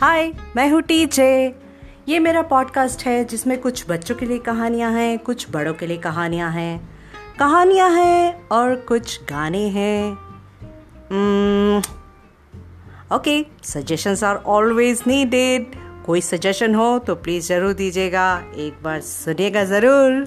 हाय मैं हूँ टीचे ये मेरा पॉडकास्ट है जिसमें कुछ बच्चों के लिए कहानियाँ हैं, कुछ बड़ों के लिए कहानियाँ हैं। कहानियाँ हैं और कुछ गाने हैं। Okay suggestions are always needed कोई सजेशन हो तो प्लीज़ ज़रूर दीजिएगा। एक बार सुनिएगा ज़रूर।